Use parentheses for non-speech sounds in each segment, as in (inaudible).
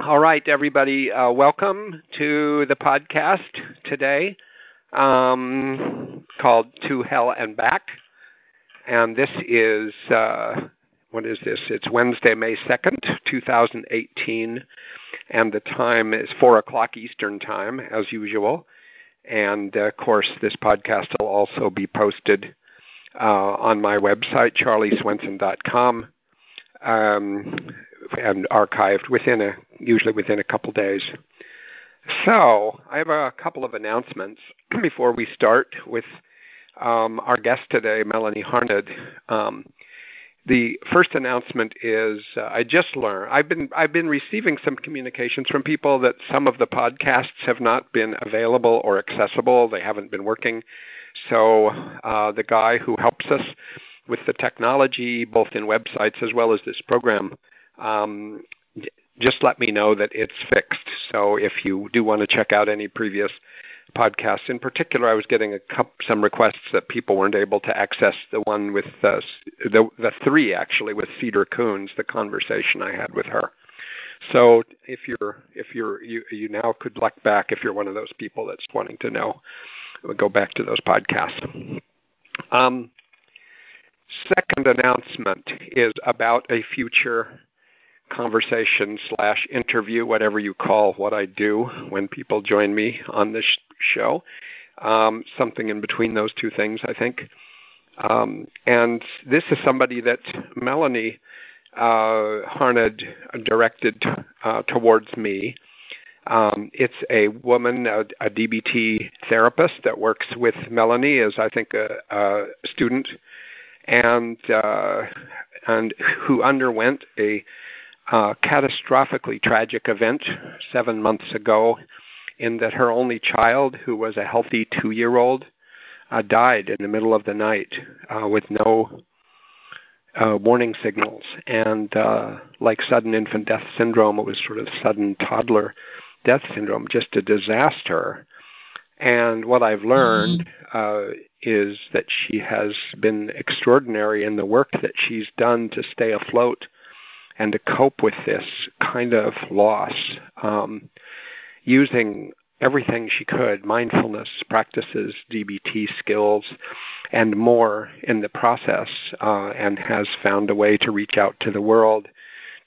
All right, everybody, uh, welcome to the podcast today um, called To Hell and Back. And this is, uh, what is this? It's Wednesday, May 2nd, 2018. And the time is 4 o'clock Eastern Time, as usual. And uh, of course, this podcast will also be posted uh, on my website, charlieswenson.com. Um, and archived within a usually within a couple days. So I have a couple of announcements (clears throat) before we start with um, our guest today, Melanie Harned. Um, the first announcement is uh, I just learned I've been I've been receiving some communications from people that some of the podcasts have not been available or accessible. They haven't been working. So uh, the guy who helps us with the technology, both in websites as well as this program, um, just let me know that it's fixed. So if you do want to check out any previous podcasts, in particular, I was getting a couple, some requests that people weren't able to access the one with uh, the the three actually with Cedar Koons, the conversation I had with her. So if you're if you're you you now could look back if you're one of those people that's wanting to know, go back to those podcasts. Um, second announcement is about a future conversation slash interview, whatever you call what I do when people join me on this show. Um, something in between those two things, I think. Um, and this is somebody that Melanie uh, Harned directed uh, towards me. Um, it's a woman, a, a, DBT therapist that works with Melanie as I think a, a student, and uh, and who underwent a uh, catastrophically tragic event seven months ago in that her only child, who was a healthy two year old, uh, died in the middle of the night uh, with no uh, warning signals. And uh, like sudden infant death syndrome, it was sort of sudden toddler death syndrome, just a disaster. And what I've learned uh, is that she has been extraordinary in the work that she's done to stay afloat and to cope with this kind of loss um, using everything she could mindfulness practices, DBT skills, and more in the process, uh, and has found a way to reach out to the world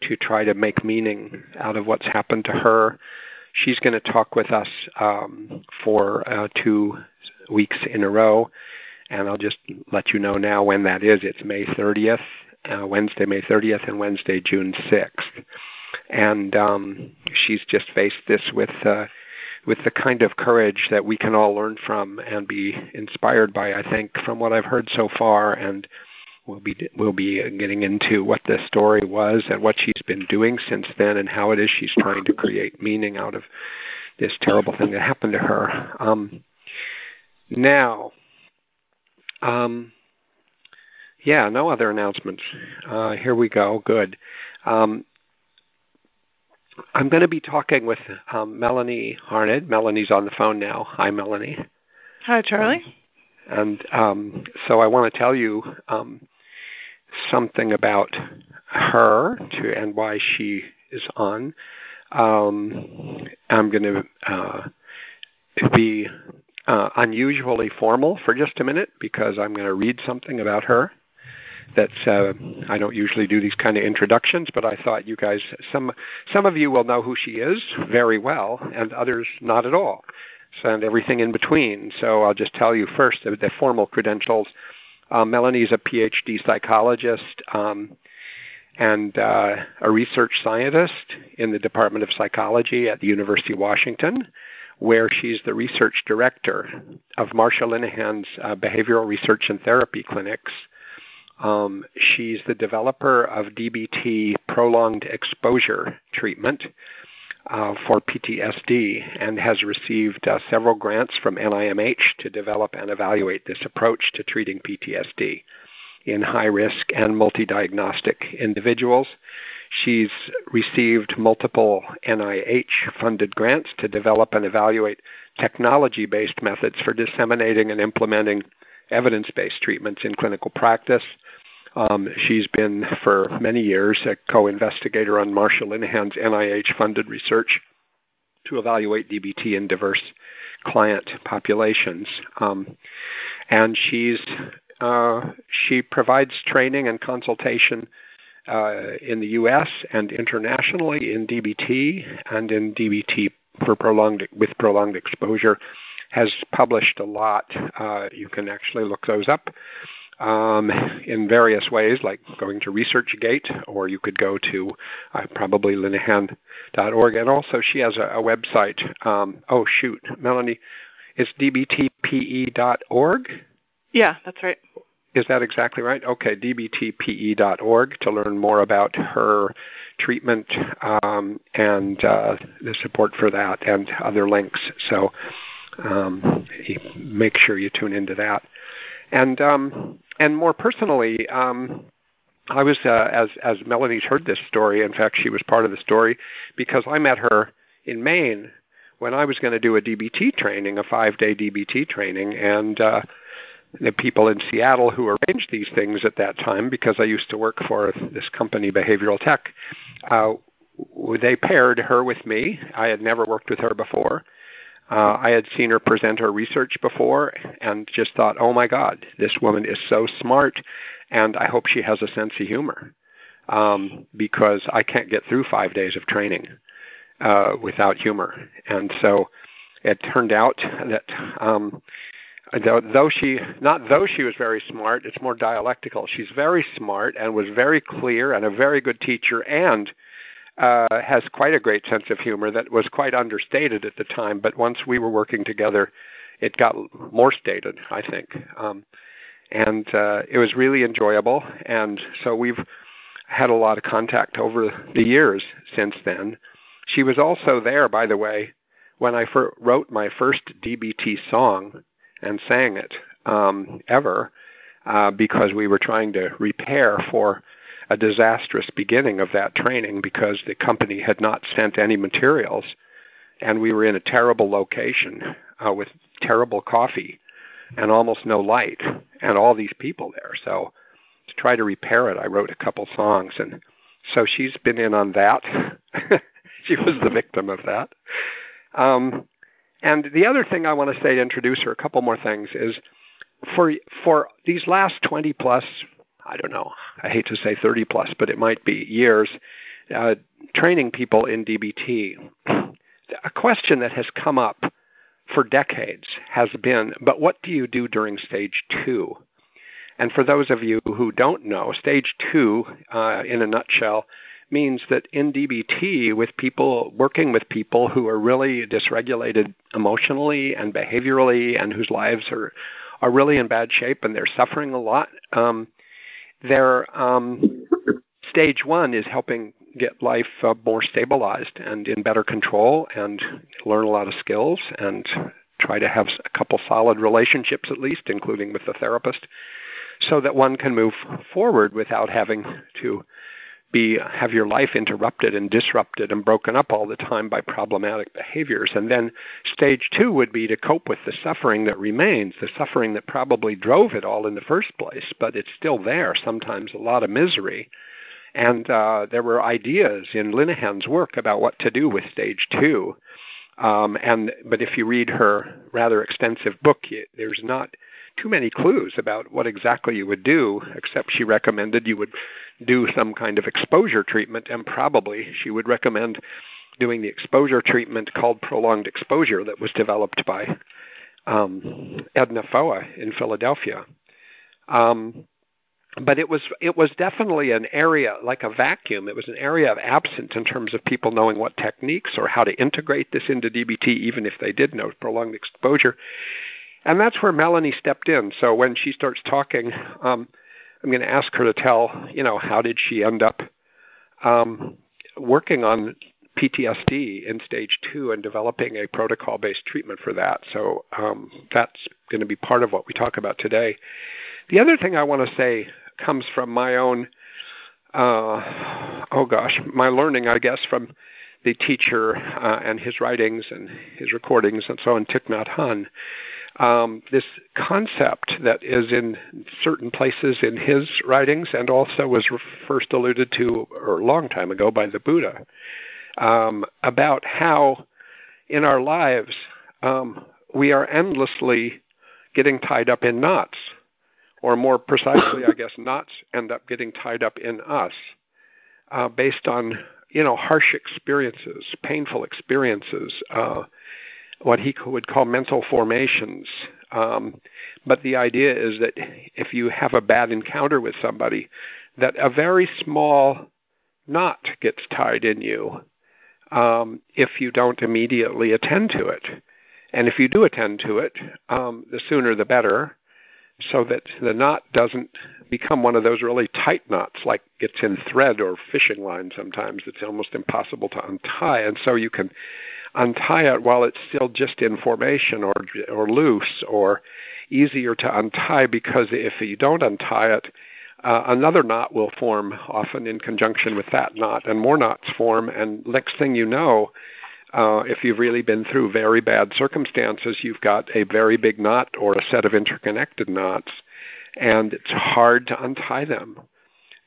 to try to make meaning out of what's happened to her. She's going to talk with us um, for uh, two weeks in a row, and I'll just let you know now when that is. It's May 30th uh, Wednesday, May 30th, and Wednesday, June 6th. And um, she's just faced this with uh, with the kind of courage that we can all learn from and be inspired by. I think from what I've heard so far, and we'll be we'll be getting into what the story was and what she's been doing since then, and how it is she's trying to create meaning out of this terrible thing that happened to her. Um, now. Um, yeah, no other announcements. Uh, here we go. Good. Um, I'm going to be talking with um, Melanie Harned. Melanie's on the phone now. Hi, Melanie. Hi, Charlie. Um, and um, so I want to tell you um, something about her to, and why she is on. Um, I'm going to uh, be uh, unusually formal for just a minute because I'm going to read something about her that's uh, I don't usually do these kind of introductions, but I thought you guys some some of you will know who she is very well, and others not at all, so, and everything in between. So I'll just tell you first the, the formal credentials. Uh, Melanie is a PhD psychologist um, and uh, a research scientist in the Department of Psychology at the University of Washington where she's the research director of Marsha Linehan's uh, behavioral research and therapy clinics um, she's the developer of DBT prolonged exposure treatment uh, for PTSD and has received uh, several grants from NIMH to develop and evaluate this approach to treating PTSD in high risk and multi diagnostic individuals. She's received multiple NIH funded grants to develop and evaluate technology based methods for disseminating and implementing evidence based treatments in clinical practice Um, she's been for many years a co-investigator on Marsha Linehan's NIH-funded research to evaluate DBT in diverse client populations. Um, and she's uh, she provides training and consultation uh, in the U.S. and internationally in DBT and in DBT for prolonged with prolonged exposure. Has published a lot. Uh, you can actually look those up um, in various ways, like going to ResearchGate, or you could go to uh, probably Linehan.org. And also, she has a, a website. Um, oh, shoot, Melanie, it's dbtpe.org. Yeah, that's right. Is that exactly right? Okay, dbtpe.org to learn more about her treatment um, and uh, the support for that and other links. So um, make sure you tune into that. And um, and more personally, um, I was uh, as as Melanie's heard this story. In fact, she was part of the story because I met her in Maine when I was going to do a DBT training, a five day DBT training, and uh, the people in Seattle who arranged these things at that time, because I used to work for this company, Behavioral Tech, uh, they paired her with me. I had never worked with her before. Uh, I had seen her present her research before and just thought, oh my God, this woman is so smart, and I hope she has a sense of humor um, because I can't get through five days of training uh, without humor. And so it turned out that um, though, though she not though she was very smart, it's more dialectical. She's very smart and was very clear and a very good teacher and uh, has quite a great sense of humor that was quite understated at the time. But once we were working together, it got more stated, I think. Um, and uh, it was really enjoyable. And so we've had a lot of contact over the years since then. She was also there, by the way, when I fir- wrote my first DBT song and sang it um, ever uh, because we were trying to repair for a disastrous beginning of that training because the company had not sent any materials and we were in a terrible location uh, with terrible coffee and almost no light and all these people there. So to try to repair it, I wrote a couple songs and so she's been in on that. (laughs) she was the victim of that. Um, and the other thing I want to say to introduce her, a couple more things, is for for these last 20 plus, I don't know, I hate to say 30 plus, but it might be years, uh, training people in DBT. A question that has come up for decades has been, but what do you do during stage two? And for those of you who don't know, stage two, uh, in a nutshell, means that in DBT, with people working with people who are really dysregulated emotionally and behaviorally, and whose lives are are really in bad shape and they're suffering a lot, um, their um, stage one is helping get life uh, more stabilized and in better control, and learn a lot of skills and try to have a couple solid relationships at least, including with the therapist, so that one can move forward without having to be have your life interrupted and disrupted and broken up all the time by problematic behaviors. And then stage two would be to cope with the suffering that remains, the suffering that probably drove it all in the first place, but it's still there, sometimes a lot of misery. And uh, there were ideas in Linehan's work about what to do with stage two. Um, and but if you read her rather extensive book, there's not too many clues about what exactly you would do, except she recommended you would do some kind of exposure treatment, and probably she would recommend doing the exposure treatment called prolonged exposure that was developed by um, Edna Foa in Philadelphia. Um, but it was it was definitely an area like a vacuum. It was an area of absence in terms of people knowing what techniques or how to integrate this into DBT, even if they did know prolonged exposure. And that's where Melanie stepped in. So when she starts talking, um, I'm going to ask her to tell, you know, how did she end up um, working on PTSD in stage two and developing a protocol based treatment for that. So um, that's going to be part of what we talk about today. The other thing I want to say comes from my own, uh, oh gosh, my learning, I guess, from the teacher uh, and his writings and his recordings and so on, Thich Nhat Hanh. Um, this concept that is in certain places in his writings and also was first alluded to a long time ago by the Buddha um, about how in our lives um, we are endlessly getting tied up in knots, or more precisely, I guess, knots end up getting tied up in us uh, based on you know harsh experiences, painful experiences. Uh, what he would call mental formations. Um, but the idea is that if you have a bad encounter with somebody, that a very small knot gets tied in you um, if you don't immediately attend to it. And if you do attend to it, um, the sooner the better, so that the knot doesn't become one of those really tight knots, like it's in thread or fishing line sometimes. It's almost impossible to untie. And so you can untie it while it's still just in formation or or loose or easier to untie because if you don't untie it, uh, another knot will form often in conjunction with that knot, and more knots form. And next thing you know, uh, if you've really been through very bad circumstances, you've got a very big knot or a set of interconnected knots, and it's hard to untie them.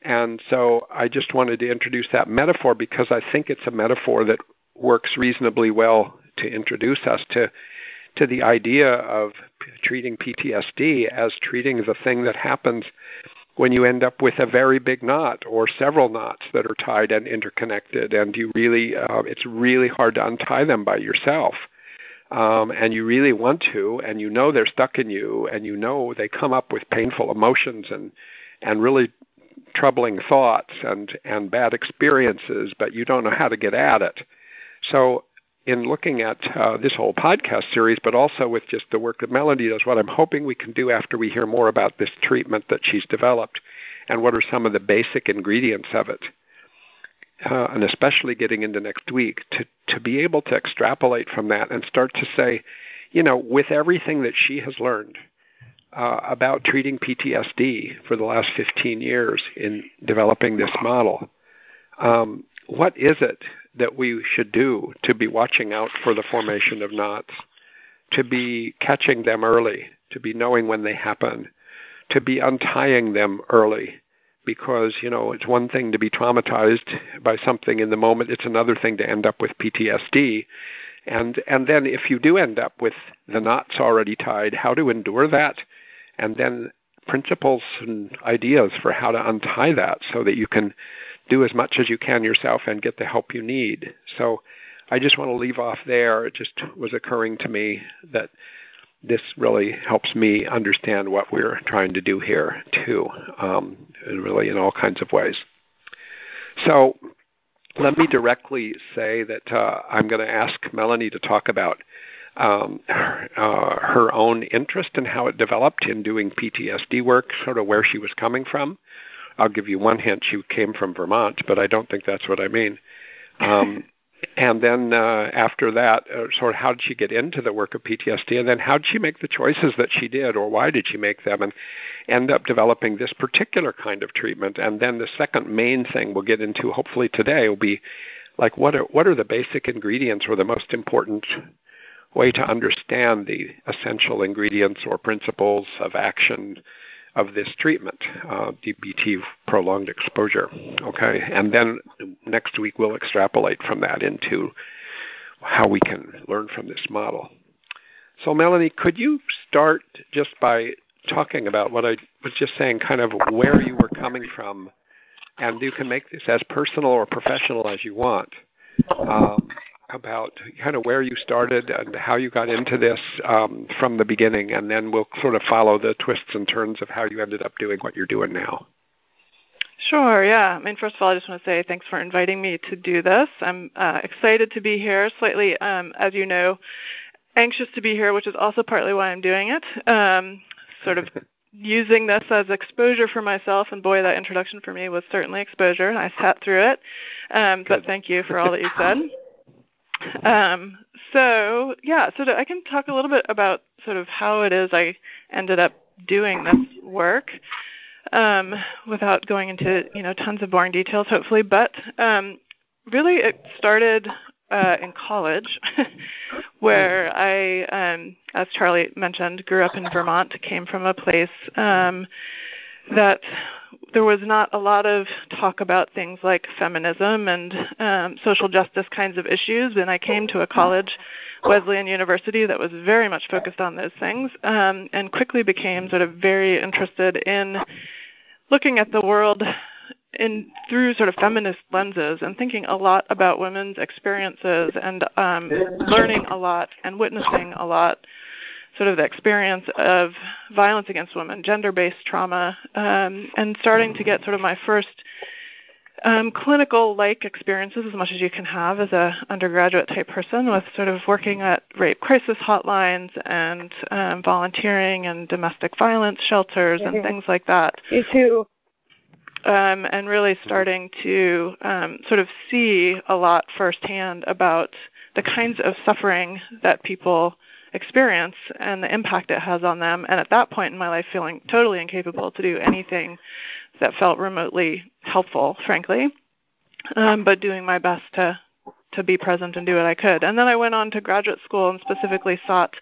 And so I just wanted to introduce that metaphor because I think it's a metaphor that works reasonably well to introduce us to to the idea of treating PTSD as treating the thing that happens when you end up with a very big knot or several knots that are tied and interconnected, and you really uh, it's really hard to untie them by yourself. Um, and you really want to, and you know they're stuck in you, and you know they come up with painful emotions and and really troubling thoughts and and bad experiences, but you don't know how to get at it. So, in looking at uh, this whole podcast series, but also with just the work that Melanie does, what I'm hoping we can do after we hear more about this treatment that she's developed and what are some of the basic ingredients of it, uh, and especially getting into next week, to, to be able to extrapolate from that and start to say, you know, with everything that she has learned uh, about treating PTSD for the last 15 years in developing this model, um, what is it that we should do to be watching out for the formation of knots, to be catching them early, to be knowing when they happen, to be untying them early. Because, you know, it's one thing to be traumatized by something in the moment, it's another thing to end up with PTSD. And and then if you do end up with the knots already tied, how to endure that, and then principles and ideas for how to untie that so that you can do as much as you can yourself and get the help you need. So I just want to leave off there. It just was occurring to me that this really helps me understand what we're trying to do here too, um, really in all kinds of ways. So let me directly say that uh, I'm going to ask Melanie to talk about um, uh, her own interest and how it developed in doing PTSD work, sort of where she was coming from. I'll give you one hint. She came from Vermont, but I don't think that's what I mean. Um, (laughs) and then uh, after that, uh, sort of how did she get into the work of PTSD, and then how did she make the choices that she did, or why did she make them, and end up developing this particular kind of treatment. And then the second main thing we'll get into, hopefully today, will be like what are what are the basic ingredients or the most important way to understand the essential ingredients or principles of action of this treatment, uh, DBT prolonged exposure. Okay, and then next week we'll extrapolate from that into how we can learn from this model. So, Melanie, could you start just by talking about what I was just saying, kind of where you were coming from, and you can make this as personal or professional as you want. Um, about kind of where you started and how you got into this um, from the beginning, and then we'll sort of follow the twists and turns of how you ended up doing what you're doing now. Sure, yeah. I mean, first of all, I just want to say thanks for inviting me to do this. I'm uh, excited to be here, slightly, um, as you know, anxious to be here, which is also partly why I'm doing it. Um, sort of (laughs) using this as exposure for myself, and boy, that introduction for me was certainly exposure. I sat through it. Um, but thank you for all that you said. (laughs) Um, so yeah, so I can talk a little bit about sort of how it is I ended up doing this work um, without going into you know tons of boring details, hopefully. But um, really, it started uh, in college, (laughs) where I, um, as Charlie mentioned, grew up in Vermont, came from a place um, that there was not a lot of talk about things like feminism and um, social justice kinds of issues. And I came to a college, Wesleyan University, that was very much focused on those things, um, and quickly became sort of very interested in looking at the world in through sort of feminist lenses and thinking a lot about women's experiences and um, learning a lot and witnessing a lot sort of the experience of violence against women, gender-based trauma, um, and starting to get sort of my first um, clinical-like experiences as much as you can have as a undergraduate type person with sort of working at rape crisis hotlines and um, volunteering and domestic violence shelters and mm-hmm. things like that. Me too. Um, and really starting to um, sort of see a lot firsthand about the kinds of suffering that people experience and the impact it has on them. And at that point in my life, feeling totally incapable to do anything that felt remotely helpful, frankly, um, but doing my best to to be present and do what I could. And then I went on to graduate school and specifically sought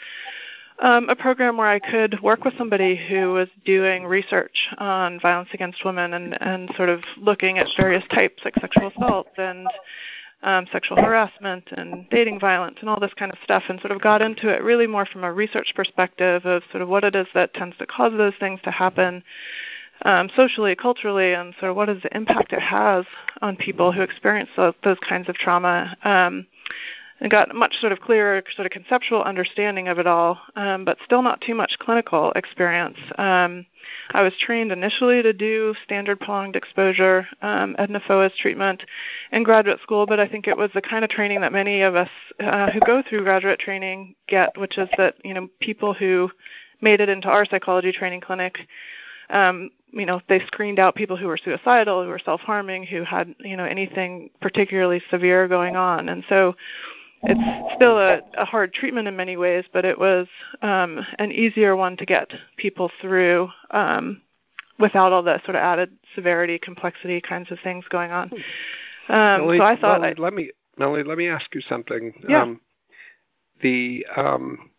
um, a program where I could work with somebody who was doing research on violence against women and, and sort of looking at various types like sexual assault and um, sexual harassment and dating violence and all this kind of stuff, and sort of got into it really more from a research perspective of sort of what it is that tends to cause those things to happen um, socially, culturally, and sort of what is the impact it has on people who experience those, those kinds of trauma. Um, and got much sort of clearer sort of conceptual understanding of it all, um, but still not too much clinical experience. Um, I was trained initially to do standard prolonged exposure um, treatment in graduate school, but I think it was the kind of training that many of us uh, who go through graduate training get, which is that you know people who made it into our psychology training clinic um, you know they screened out people who were suicidal who were self-harming who had you know anything particularly severe going on and so it's still a, a hard treatment in many ways, but it was um, an easier one to get people through um, without all the sort of added severity, complexity kinds of things going on. Um, Melanie, so I thought, Melanie, let me Melanie, let me ask you something. Yeah. Um, the um,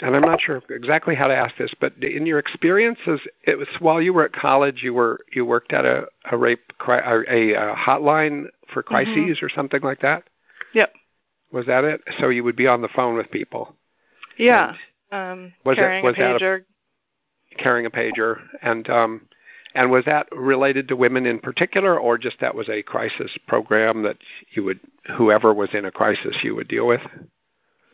and I'm not sure exactly how to ask this, but in your experiences, it was while you were at college, you were you worked at a a rape a, a hotline for mm-hmm. crises mm-hmm. or something like that. Yep. Was that it? So you would be on the phone with people. Yeah. Um, was carrying was a pager. A, carrying a pager, and um, and was that related to women in particular, or just that was a crisis program that you would whoever was in a crisis you would deal with?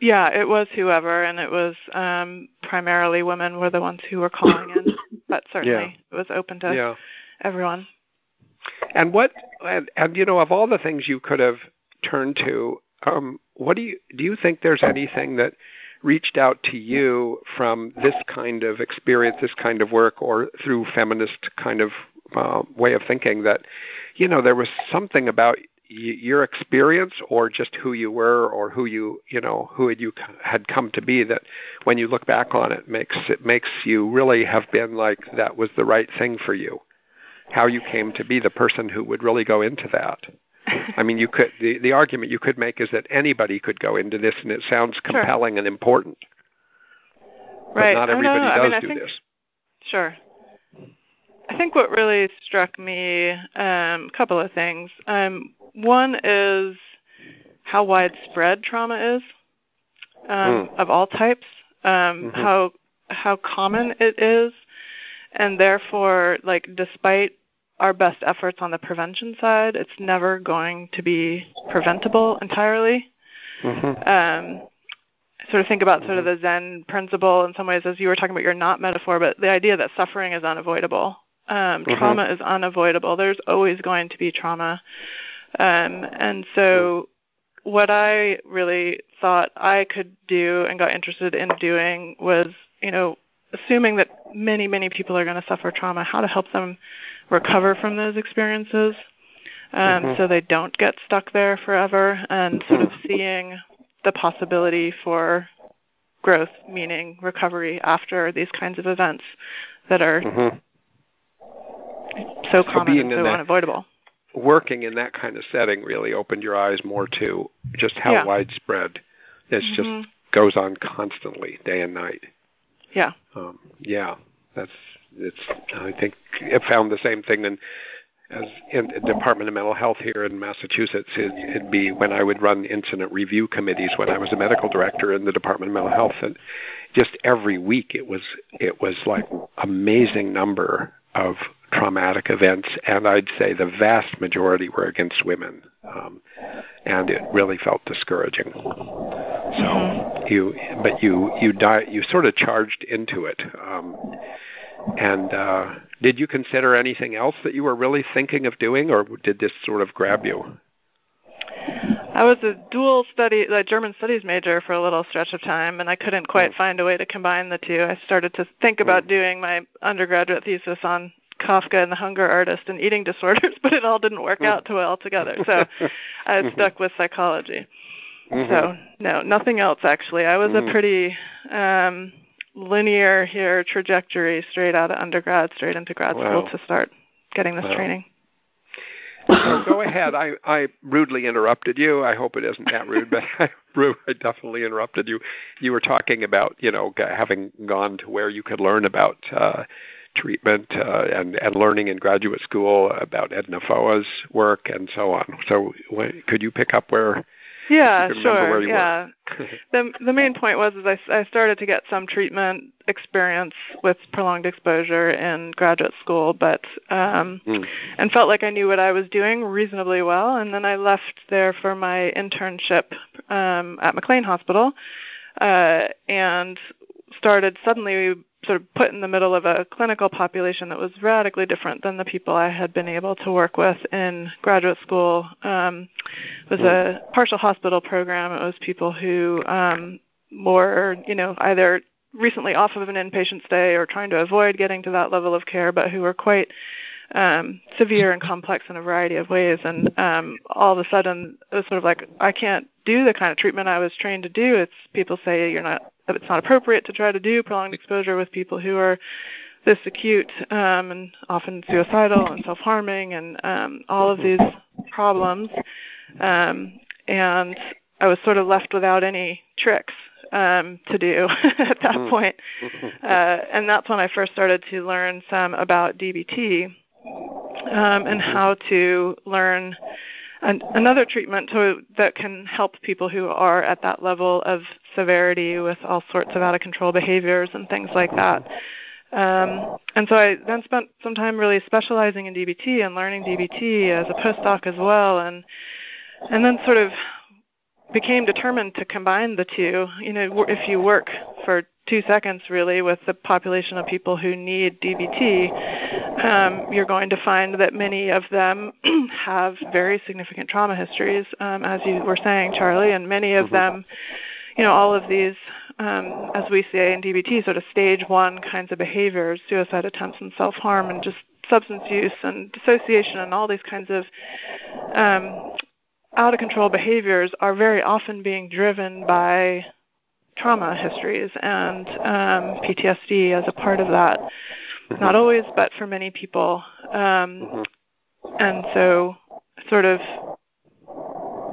Yeah, it was whoever, and it was um, primarily women were the ones who were calling in, but (coughs) certainly yeah. it was open to yeah. everyone. And what, and, and you know, of all the things you could have turned to, um, what do you do? You think there's anything that reached out to you from this kind of experience, this kind of work, or through feminist kind of uh, way of thinking that, you know, there was something about y- your experience or just who you were or who you, you know, who had you c- had come to be that when you look back on it makes it makes you really have been like that was the right thing for you. How you came to be the person who would really go into that. I mean, you could the the argument you could make is that anybody could go into this, and it sounds compelling sure. and important. Right. But not everybody does I mean, do think, this. Sure. I think what really struck me, um, a couple of things. Um, one is how widespread trauma is um, mm. of all types, um, mm-hmm. how how common it is, and therefore, like, despite our best efforts on the prevention side, it's never going to be preventable entirely. Mm-hmm. Um, sort of think about sort of the Zen principle in some ways, as you were talking about your knot metaphor, but the idea that suffering is unavoidable. Um, mm-hmm. Trauma is unavoidable. There's always going to be trauma. Um, and so, what I really thought I could do and got interested in doing was, you know, assuming that many, many people are going to suffer trauma, how to help them recover from those experiences um, mm-hmm. so they don't get stuck there forever and sort of seeing the possibility for growth, meaning recovery after these kinds of events that are mm-hmm. so common so and so unavoidable. Working in that kind of setting really opened your eyes more to just how Yeah. widespread this Mhm. just goes on constantly, day and night. Yeah. Um, yeah, that's it's. I think it found the same thing in as in the Department of Mental Health here in Massachusetts. It, it'd be when I would run incident review committees when I was a medical director in the Department of Mental Health, and just every week it was it was like amazing number of traumatic events, and I'd say the vast majority were against women, um, and it really felt discouraging. So Mhm. you, but you you di- you sort of charged into it. Um, and uh, did you consider anything else that you were really thinking of doing, or did this sort of grab you? I was a dual study, a German studies major for a little stretch of time, and I couldn't quite Mm. find a way to combine the two. I started to think about doing my undergraduate thesis on Kafka and the hunger artist and eating disorders, (laughs) but it all didn't work out too well together. So I Mhm. stuck with psychology. Mhm. So no, nothing else actually. I was Mhm. a pretty um, linear here trajectory straight out of undergrad, straight into grad Wow. school to start getting this Wow. training. so go ahead. I, I rudely interrupted you. I hope it isn't that rude, but (laughs) I, I definitely interrupted you. You were talking about, you know, having gone to where you could learn about uh, treatment uh, and, and learning in graduate school about Edna Foa's work and so on. So could you pick up where Yeah, you can remember sure. yeah. (laughs) the the main point was is I, I started to get some treatment experience with prolonged exposure in graduate school, but um, Mm. and felt like I knew what I was doing reasonably well. And then I left there for my internship um, at McLean Hospital, uh, and started suddenly sort of put in the middle of a clinical population that was radically different than the people I had been able to work with in graduate school. Um, it was a partial hospital program. It was people who um, were, you know, either recently off of an inpatient stay or trying to avoid getting to that level of care, but who were quite um, severe and complex in a variety of ways. And um, all of a sudden, it was sort of like I can't do the kind of treatment I was trained to do. It's people say you're not, it's not appropriate to try to do prolonged exposure with people who are this acute um, and often suicidal and self-harming and um, all of these problems. Um, and I was sort of left without any tricks um, to do (laughs) at that Mm. point. (laughs) Uh, and that's when I first started to learn some about DBT um, and how to learn an, another treatment to, that can help people who are at that level of severity with all sorts of out of control behaviors and things like that. Um, and so I then spent some time really specializing in DBT and learning DBT as a postdoc as well, and and then sort of became determined to combine the two. You know, if you work for two seconds really with the population of people who need DBT, um, you're going to find that many of them (clears throat) have very significant trauma histories, um, as you were saying, Charlie, and many of Mhm. them, you know, all of these, um, as we say in DBT, sort of stage one kinds of behaviors, suicide attempts and self-harm and just substance use and dissociation and all these kinds of um, out of control behaviors are very often being driven by trauma histories and um, PTSD as a part of that. Not always, but for many people. Um, Mhm. and so, sort of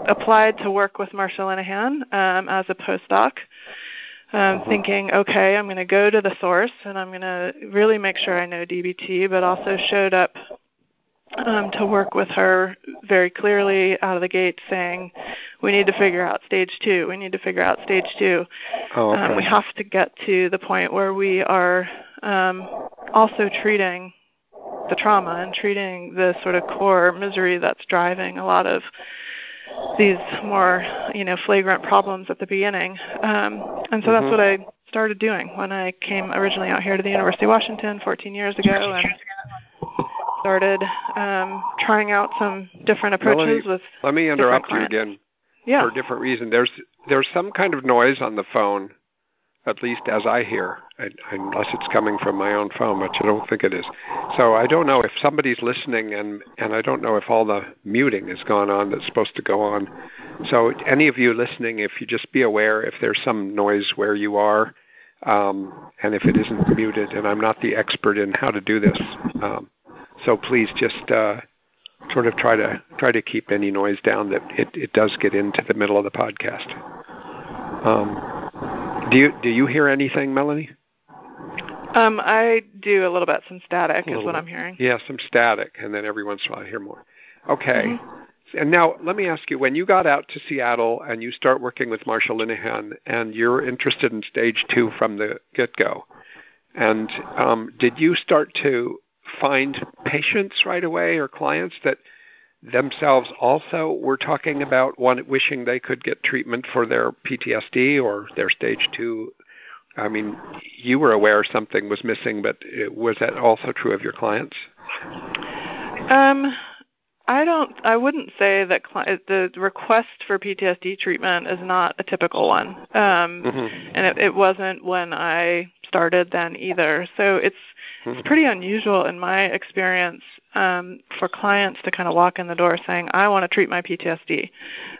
applied to work with Marsha Linehan um, as a postdoc. Um, Mhm. Thinking, okay, I'm going to go to the source and I'm going to really make sure I know DBT, but also showed up um, to work with her very clearly out of the gate saying, we need to figure out stage two. We need to figure out stage two. Oh, okay. Um, we have to get to the point where we are um, also treating the trauma and treating the sort of core misery that's driving a lot of these more, you know, flagrant problems at the beginning. Um, and so Mhm. that's what I started doing when I came originally out here to the University of Washington 14 years ago and started um, trying out some different approaches Melanie, with Let me interrupt you again yeah. for a different reason. There's there's some kind of noise on the phone, at least as I hear, I, unless it's coming from my own phone, which I don't think it is. So I don't know if somebody's listening, and and I don't know if all the muting has gone on that's supposed to go on. So any of you listening, if you just be aware if there's some noise where you are, um, and if it isn't muted, and I'm not the expert in how to do this, um, so please just uh, sort of try to try to keep any noise down that it, it does get into the middle of the podcast. Um, do you do you hear anything, Melanie? Um, I do a little bit. Some static is what bit. I'm hearing. Yeah, some static, and then every once in a while I hear more. Okay. Mm-hmm. And now let me ask you: when you got out to Seattle and you start working with Marsha Linehan, and you're interested in stage two from the get-go, and um, did you start to find patients right away or clients that themselves also were talking about one wishing they could get treatment for their PTSD or their stage two? I mean, you were aware something was missing, but was that also true of your clients? Um, I don't. I wouldn't say that cli- the request for PTSD treatment is not a typical one, um, mm-hmm. and it, it, wasn't when I started then either. So it's mm-hmm. it's pretty unusual in my experience um, for clients to kind of walk in the door saying, "I want to treat my PTSD."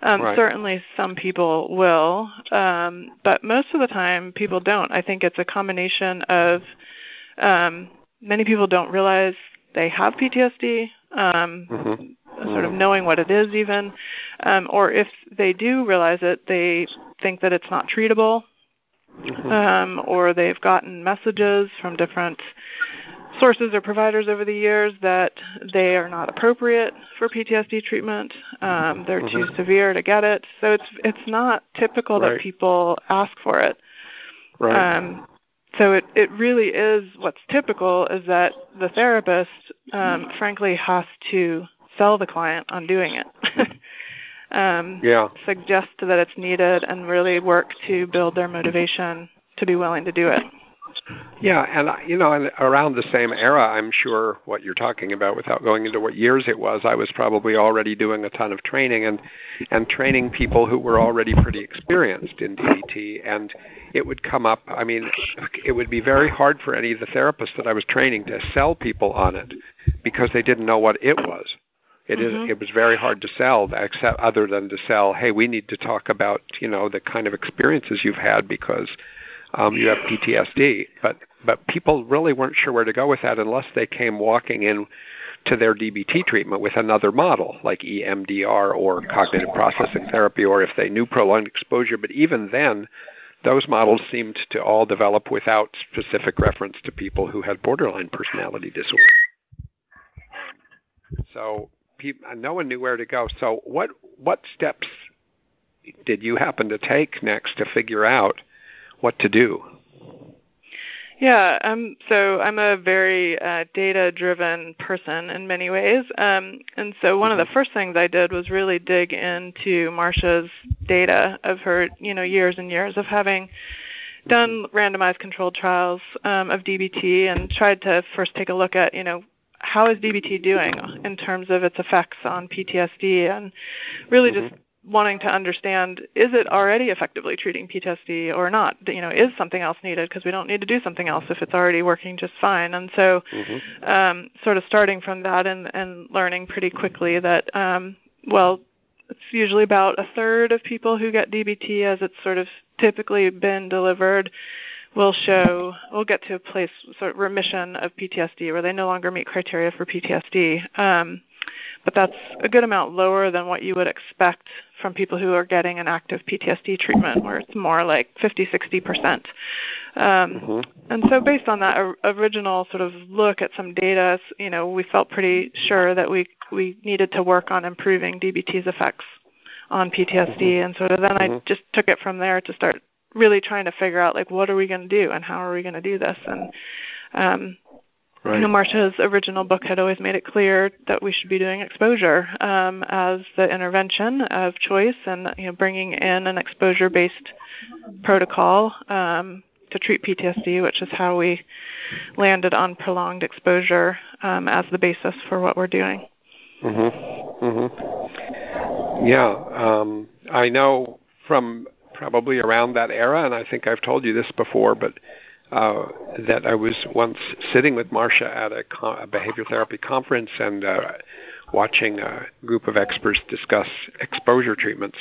Um, right. Certainly, some people will, um, but most of the time, people don't. I think it's a combination of um, many people don't realize they have PTSD. Um, mm-hmm sort of knowing what it is even um, or if they do realize it they think that it's not treatable mm-hmm. um, or they've gotten messages from different sources or providers over the years that they are not appropriate for PTSD treatment. Um, they're mm-hmm. too severe to get it. So it's it's not typical right. that people ask for it. Right. Um, so it, it really is what's typical is that the therapist, um, frankly, has to sell the client on doing it. (laughs) um, yeah. Suggest that it's needed and really work to build their motivation to be willing to do it. Yeah, and you know, and around the same era, I'm sure what you're talking about, without going into what years it was, I was probably already doing a ton of training and and training people who were already pretty experienced in DBT, and it would come up. I mean, it would be very hard for any of the therapists that I was training to sell people on it because they didn't know what it was. It mm-hmm. is, it was very hard to sell except other than to sell hey we need to talk about you know the kind of experiences you've had because um, you have PTSD but but people really weren't sure where to go with that unless they came walking in to their DBT treatment with another model like EMDR or cognitive processing therapy or if they knew prolonged exposure. But even then those models seemed to all develop without specific reference to people who had borderline personality disorder. So people, no one knew where to go. So what what steps did you happen to take next to figure out what to do? Yeah, um, so I'm a very uh, data-driven person in many ways, um, and so one mm-hmm. of the first things I did was really dig into Marsha's data of her, you know, years and years of having done randomized controlled trials um, of DBT and tried to first take a look at, you know, how is DBT doing in terms of its effects on PTSD and really mm-hmm. just wanting to understand is it already effectively treating PTSD or not? You know, is something else needed because we don't need to do something else if it's already working just fine. And so, mm-hmm. um, sort of starting from that and, and learning pretty quickly that, um, well, it's usually about a third of people who get DBT as it's sort of typically been delivered will show will get to a place sort of remission of PTSD where they no longer meet criteria for PTSD. Um, but that's a good amount lower than what you would expect from people who are getting an active PTSD treatment, where it's more like 50, 60 percent. Um, mm-hmm. And so, based on that original sort of look at some data, you know, we felt pretty sure that we we needed to work on improving DBT's effects on PTSD, mm-hmm. and sort of then mm-hmm. I just took it from there to start really trying to figure out like what are we going to do and how are we going to do this and um right. you know Marsha's original book had always made it clear that we should be doing exposure um, as the intervention of choice and you know bringing in an exposure based protocol um, to treat PTSD, which is how we landed on prolonged exposure um, as the basis for what we're doing. Mhm. Mhm. Yeah, um, I know from probably around that era, and I think I've told you this before, but uh, that I was once sitting with Marsha at a, a behavior therapy conference, and uh, watching a group of experts discuss exposure treatments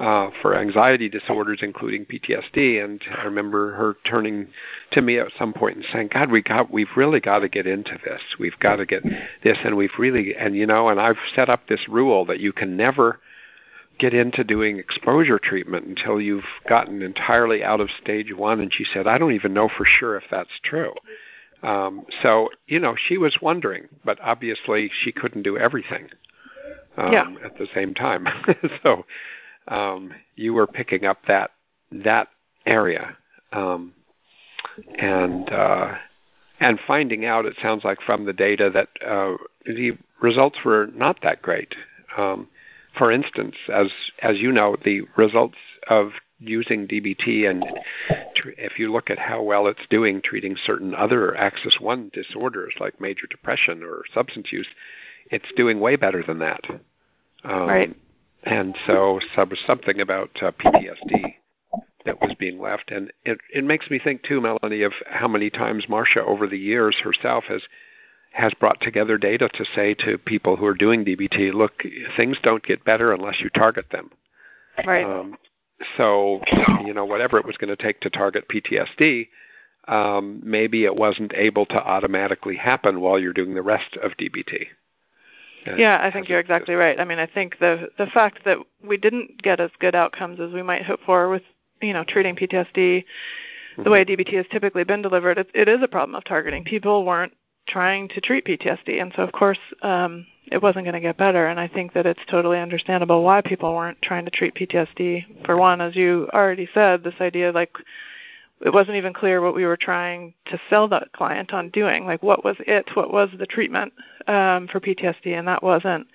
uh, for anxiety disorders, including PTSD. And I remember her turning to me at some point and saying, "God, we got, we've really got to get into this. We've got to get this, and we've really, and you know, and I've set up this rule that you can never." Get into doing exposure treatment until you've gotten entirely out of stage one. And she said, I don't even know for sure if that's true. Um, so, you know, she was wondering, but obviously she couldn't do everything um, yeah. at the same time. (laughs) so um, you were picking up that that area. Um, and uh, and finding out, it sounds like from the data that uh, the results were not that great. Um, for instance, as as you know, the results of using DBT and tr- if you look at how well it's doing treating certain other axis 1 disorders like major depression or substance use, it's doing way better than that. Um, right. And so, so something about uh, PTSD that was being left. And it, it makes me think, too, Melanie, of how many times Marsha over the years herself has has brought together data to say to people who are doing DBT, look, things don't get better unless you target them. Right. Um, so, you know, whatever it was going to take to target PTSD, um, maybe it wasn't able to automatically happen while you're doing the rest of DBT. Yeah, I think you're exactly right. I mean, I think the the fact that we didn't get as good outcomes as we might hope for with you know treating PTSD mm-hmm. the way DBT has typically been delivered, it, it is a problem of targeting. People weren't trying to treat PTSD, and so of course um, it wasn't going to get better. And I think that it's totally understandable why people weren't trying to treat PTSD. For one, as you already said, this idea like it wasn't even clear what we were trying to sell the client on doing. Like what was it? What was the treatment um, for PTSD? And that wasn't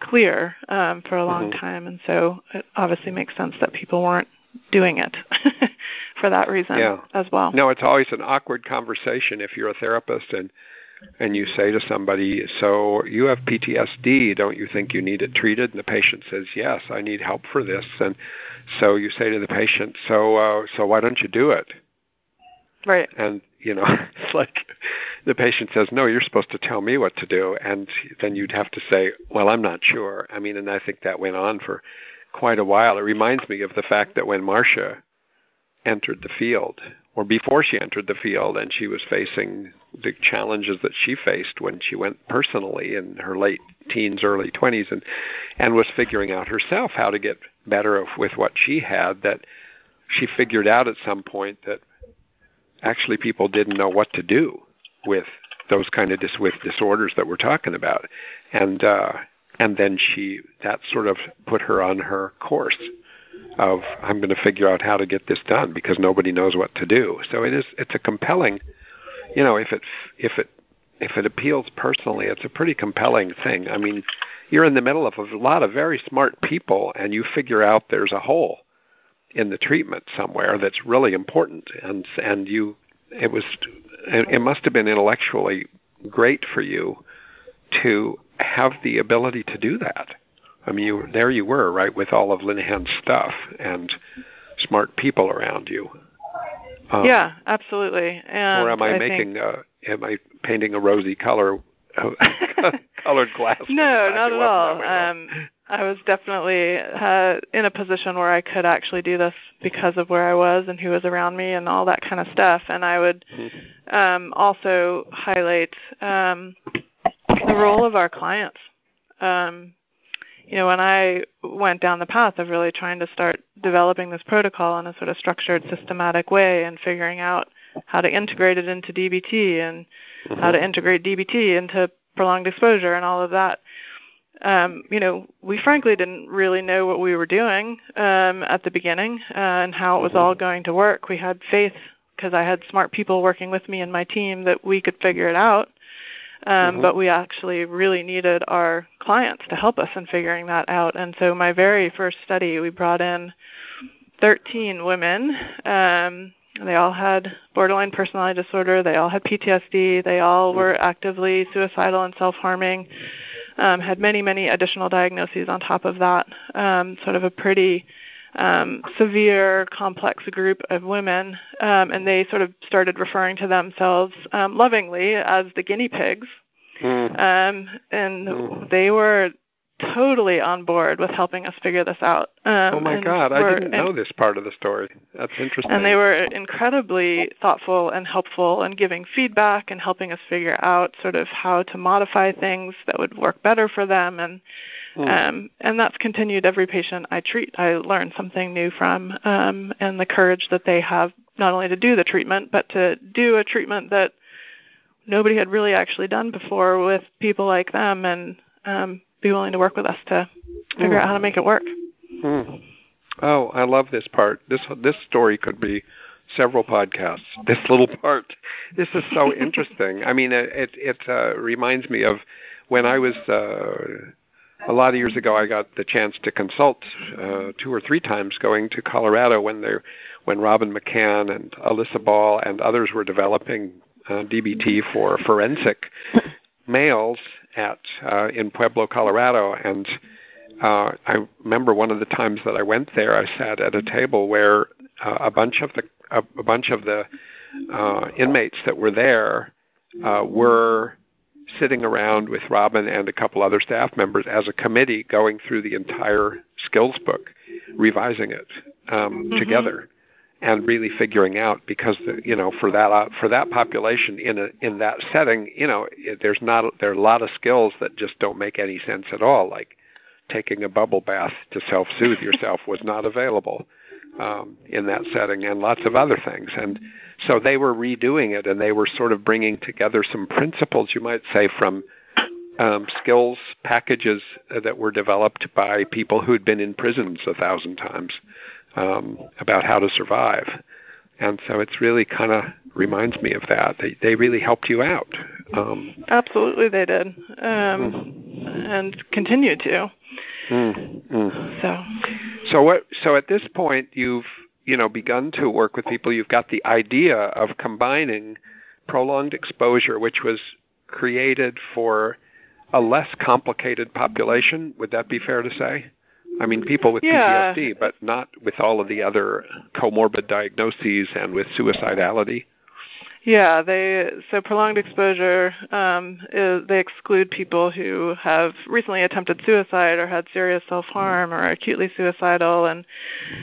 clear um, for a long mm-hmm. time. And so it obviously makes sense that people weren't doing it (laughs) for that reason yeah. as well. No, it's always an awkward conversation if you're a therapist and and you say to somebody, "So you have PTSD, don't you think you need it treated?" And the patient says, "Yes, I need help for this." And so you say to the patient, "So uh, so why don't you do it?" Right. And you know, (laughs) it's like the patient says, "No, you're supposed to tell me what to do," and then you'd have to say, "Well, I'm not sure." I mean, and I think that went on for quite a while. It reminds me of the fact that when Marsha entered the field, or before she entered the field, and she was facing the challenges that she faced when she went personally in her late teens, early 20s, and and was figuring out herself how to get better with what she had. That she figured out at some point that actually people didn't know what to do with those kind of dis- with disorders that we're talking about, and uh, and then she that sort of put her on her course of I'm going to figure out how to get this done because nobody knows what to do. So it is it's a compelling, you know, if it if it if it appeals personally, it's a pretty compelling thing. I mean, you're in the middle of a lot of very smart people and you figure out there's a hole in the treatment somewhere that's really important and and you it was it must have been intellectually great for you to have the ability to do that I mean, you there you were, right, with all of Linehan's stuff and smart people around you. Um, yeah, absolutely. And or am I, I making? Uh, am I painting a rosy color? (laughs) colored glass. No, not at all. Um, I was definitely uh, in a position where I could actually do this because of where I was and who was around me and all that kind of stuff. And I would mm-hmm. um, also highlight um, the role of our clients. Um, you know, when I went down the path of really trying to start developing this protocol in a sort of structured, systematic way and figuring out how to integrate it into DBT and mm-hmm. how to integrate DBT into prolonged exposure and all of that, um, you know, we frankly didn't really know what we were doing um, at the beginning uh, and how it was mm-hmm. all going to work. We had faith because I had smart people working with me and my team that we could figure it out. Um, mm-hmm. But we actually really needed our clients to help us in figuring that out. And so my very first study, we brought in 13 women. Um, they all had borderline personality disorder. They all had PTSD. They all mm-hmm. were actively suicidal and self-harming. Um, had many, many additional diagnoses on top of that. Um, sort of a pretty um, severe, complex group of women, um, and they sort of started referring to themselves um, lovingly as the guinea pigs Mm. Um, and mm. they were totally on board with helping us figure this out. Um, oh my God, I didn't know this part of the story. That's interesting. And they were incredibly thoughtful and helpful and giving feedback and helping us figure out sort of how to modify things that would work better for them. And mm. um, and that's continued. Every patient I treat, I learn something new from, um, and the courage that they have not only to do the treatment but to do a treatment that nobody had really actually done before with people like them and um, be willing to work with us to figure mm. out how to make it work. Mm. Oh, I love this part. This this story could be several podcasts. (laughs) This little part. This is so (laughs) interesting. I mean, it it, it uh, reminds me of when I was uh, a lot of years ago. I got the chance to consult uh, two or three times going to Colorado when they when Robin McCann and Elissa Ball and others were developing uh, DBT for forensic (laughs) males at uh, in Pueblo, Colorado, and uh, I remember one of the times that I went there, I sat at a table where uh, a bunch of the a, a bunch of the uh, inmates that were there uh, were sitting around with Robin and a couple other staff members as a committee going through the entire skills book, revising it um, mm-hmm. together and really figuring out because the, you know for that uh, for that population in a in that setting you know it, there's not there are a lot of skills that just don't make any sense at all like taking a bubble bath to self soothe (laughs) yourself was not available um, in that setting and lots of other things. And so they were redoing it and they were sort of bringing together some principles you might say from um, skills packages that were developed by people who'd been in prisons a thousand times um, about how to survive. And so it's really kind of reminds me of that. They they really helped you out. Um, Absolutely, they did, um, mm. and continue to. Mm, mm. So. So what? So at this point, you've you know begun to work with people. You've got the idea of combining prolonged exposure, which was created for a less complicated population. Would that be fair to say? I mean, people with yeah. PTSD, but not with all of the other comorbid diagnoses and with suicidality. Yeah, they so prolonged exposure. Um, is, they exclude people who have recently attempted suicide or had serious self-harm or are acutely suicidal, and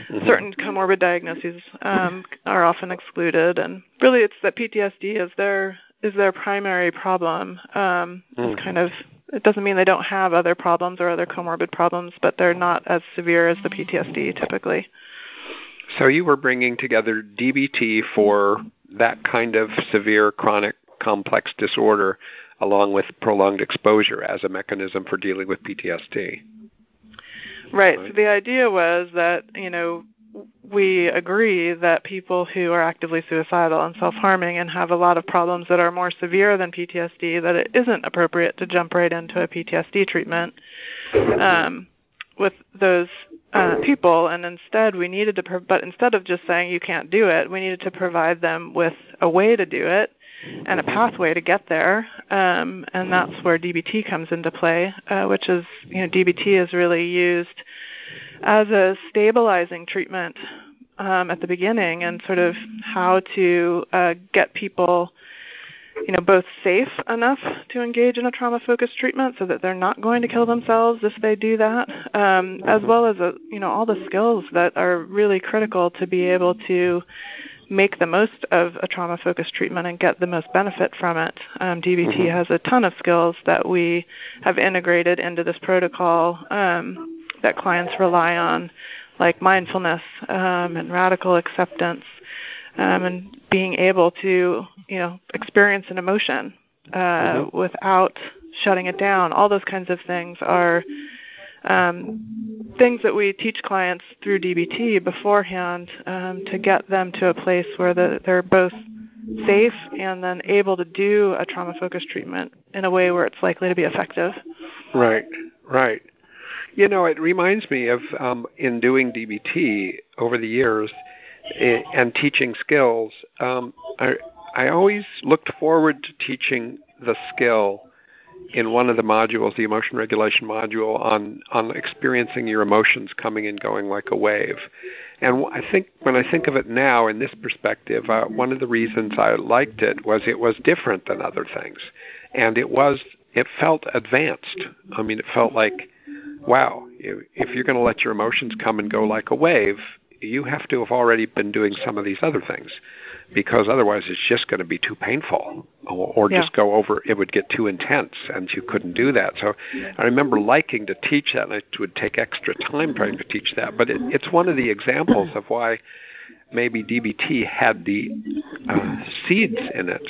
mm-hmm. certain comorbid diagnoses um, are often excluded. And really, it's that PTSD is their is their primary problem. Um, mm-hmm. It's kind of it doesn't mean they don't have other problems or other comorbid problems, but they're not as severe as the PTSD typically. So you were bringing together DBT for that kind of severe chronic complex disorder along with prolonged exposure as a mechanism for dealing with PTSD. Right. right. So the idea was that, you know, we agree that people who are actively suicidal and self-harming and have a lot of problems that are more severe than PTSD, that it isn't appropriate to jump right into a PTSD treatment um, with those uh, people. And instead, we needed to, pro- but instead of just saying you can't do it, we needed to provide them with a way to do it and a pathway to get there. Um, and that's where DBT comes into play, uh, which is, you know, DBT is really used as a stabilizing treatment um, at the beginning and sort of how to uh, get people you know both safe enough to engage in a trauma focused treatment so that they're not going to kill themselves if they do that um, as well as a, uh, you know all the skills that are really critical to be able to make the most of a trauma focused treatment and get the most benefit from it. Um, DBT mm-hmm. has a ton of skills that we have integrated into this protocol um, that clients rely on, like mindfulness um, and radical acceptance, um, and being able to, you know, experience an emotion uh, mm-hmm. without shutting it down. All those kinds of things are um, things that we teach clients through DBT beforehand um, to get them to a place where the, they're both safe and then able to do a trauma focused treatment in a way where it's likely to be effective. Right, right. You know, it reminds me of um, in doing DBT over the years eh, and teaching skills. Um, I, I always looked forward to teaching the skill in one of the modules, the emotion regulation module, on on experiencing your emotions coming and going like a wave. And I think when I think of it now in this perspective, uh, one of the reasons I liked it was it was different than other things, and it was it felt advanced. I mean, it felt like, wow, if you're going to let your emotions come and go like a wave, you have to have already been doing some of these other things because otherwise it's just going to be too painful or, or yeah. just go over it would get too intense and you couldn't do that so i remember liking to teach that and it would take extra time trying to teach that but it, it's one of the examples of why maybe dbt had the uh, seeds in it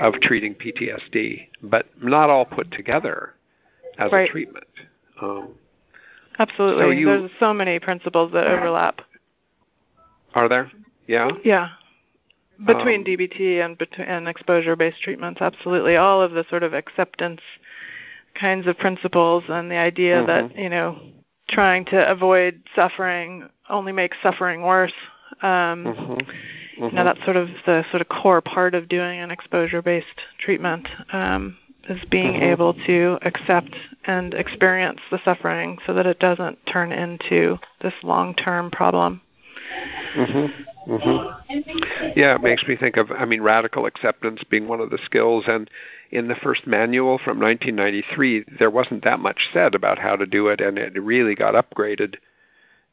of treating ptsd but not all put together as right. a treatment um, absolutely so you, there's so many principles that overlap are there? Yeah. Yeah. Between Um, DBT and and exposure-based treatments, absolutely, all of the sort of acceptance kinds of principles and the idea that Mhm. you know trying to avoid suffering only makes suffering worse. Um, mhm, You know mhm. that's sort of the sort of core part of doing an exposure-based treatment um, is being Mhm. able to accept and experience the suffering so that it doesn't turn into this long-term problem. Mhm. Mhm. Yeah, it makes me think of I mean radical acceptance being one of the skills and in the first manual from 1993 there wasn't that much said about how to do it and it really got upgraded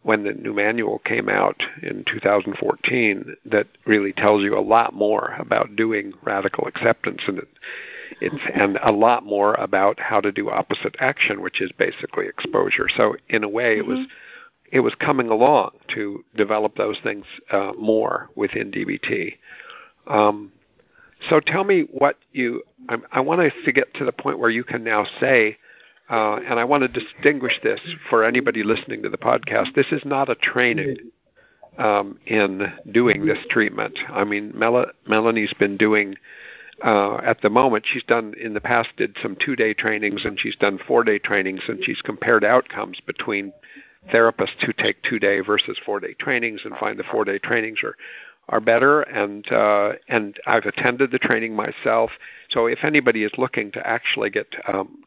when the new manual came out in 2014 that really tells you a lot more about doing radical acceptance and it, it's and a lot more about how to do opposite action which is basically exposure so in a way it was it was coming along to develop those things uh, more within DBT. Um, so tell me what you. I, I want us to get to the point where you can now say, uh, and I want to distinguish this for anybody listening to the podcast. This is not a training um, in doing this treatment. I mean, Mel- Melanie's been doing. Uh, at the moment, she's done in the past did some two-day trainings and she's done four-day trainings and she's compared outcomes between therapists who take two day versus four day trainings and find the four day trainings are are better and uh, and I've attended the training myself. So if anybody is looking to actually get um,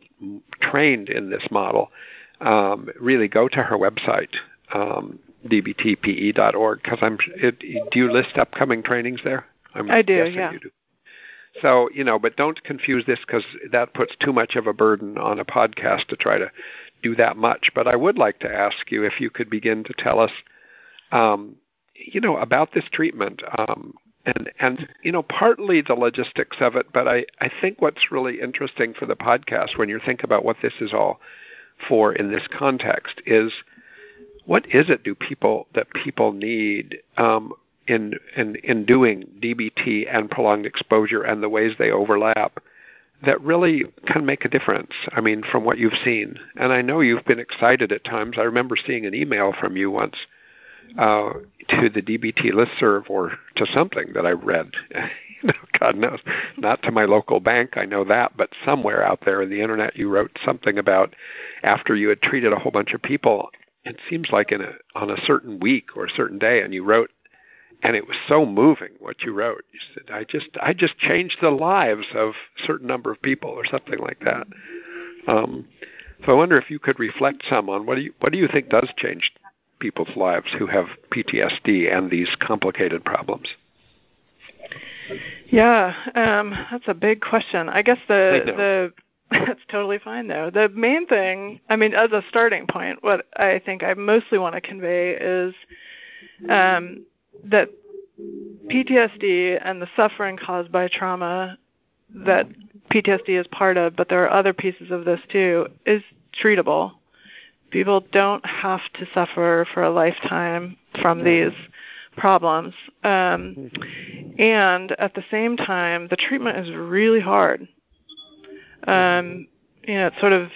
trained in this model, um, really go to her website, um, dbtpe.org. Because I'm, it, do you list upcoming trainings there? I'm I do, yeah. You do. So you know, but don't confuse this because that puts too much of a burden on a podcast to try to do that much. But I would like to ask you if you could begin to tell us, um, you know, about this treatment, um, and and you know, partly the logistics of it. But I I think what's really interesting for the podcast when you think about what this is all for in this context is what is it do people that people need um, in in in doing DBT and prolonged exposure and the ways they overlap that really can make a difference. I mean, from what you've seen, and I know you've been excited at times. I remember seeing an email from you once uh, to the DBT listserv or to something that I read. (laughs) God knows, not to my local bank. I know that, but somewhere out there in the internet, you wrote something about after you had treated a whole bunch of people. It seems like in a on a certain week or a certain day, and you wrote and it was so moving what you wrote. You said, "I just, I just changed the lives of a certain number of people, or something like that." Um, so I wonder if you could reflect some on what do you, what do you think does change people's lives who have PTSD and these complicated problems? Yeah, um, that's a big question. I guess the I the (laughs) that's totally fine though. The main thing, I mean, as a starting point, what I think I mostly want to convey is um, that PTSD and the suffering caused by trauma that PTSD is part of, but there are other pieces of this too, is treatable. People don't have to suffer for a lifetime from these problems. Um, and at the same time, the treatment is really hard. Um, you know, it's sort of,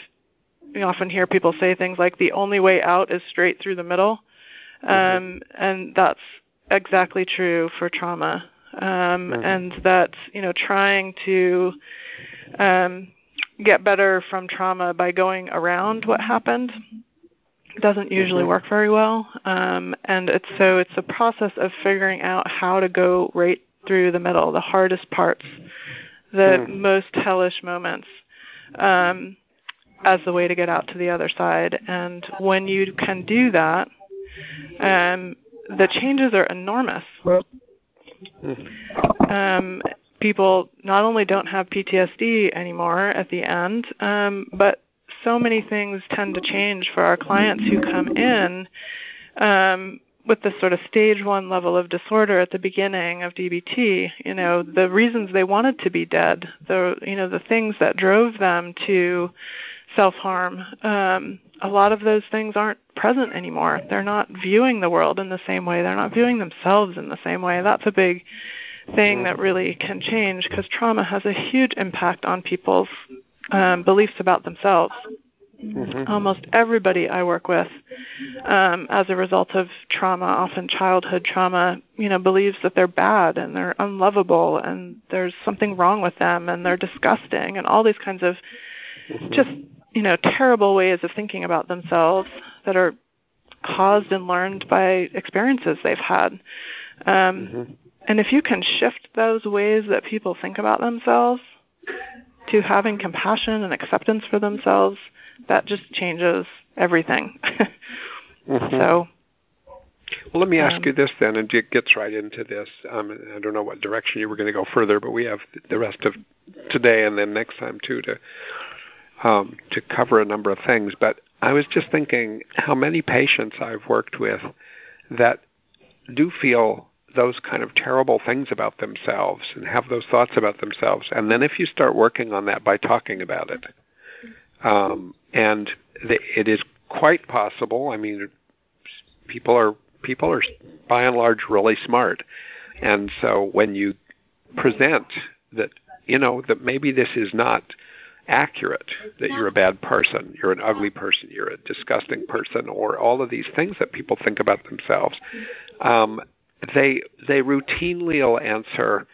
you often hear people say things like the only way out is straight through the middle. Um, and that's exactly true for trauma. Um, Mhm. And that, you know, trying to um, get better from trauma by going around what happened doesn't usually Mhm. work very well. Um, and it's so it's a process of figuring out how to go right through the middle, the hardest parts, the Hmm. most hellish moments, um, as the way to get out to the other side. And when you can do that, um, the changes are enormous. Um, people not only don't have PTSD anymore at the end, um, but so many things tend to change for our clients who come in um, with this sort of stage one level of disorder at the beginning of DBT. You know, the reasons they wanted to be dead, the you know the things that drove them to self harm. Um, a lot of those things aren't present anymore. They're not viewing the world in the same way. They're not viewing themselves in the same way. That's a big thing that really can change because trauma has a huge impact on people's um, beliefs about themselves. Mm-hmm. Almost everybody I work with, um, as a result of trauma, often childhood trauma, you know, believes that they're bad and they're unlovable and there's something wrong with them and they're disgusting and all these kinds of mm-hmm. just, you know, terrible ways of thinking about themselves that are caused and learned by experiences they've had. Um, mm-hmm. And if you can shift those ways that people think about themselves to having compassion and acceptance for themselves, that just changes everything. (laughs) mm-hmm. So. Well, let me ask um, you this then, and it gets right into this. Um, I don't know what direction you were going to go further, but we have the rest of today and then next time too to um, to cover a number of things. But I was just thinking how many patients I've worked with that do feel those kind of terrible things about themselves and have those thoughts about themselves. And then if you start working on that by talking about it, um, and the, it is quite possible. I mean, people are people are by and large really smart, and so when you present that you know that maybe this is not accurate that you're a bad person, you're an ugly person, you're a disgusting person, or all of these things that people think about themselves. Um, they they routinely will answer,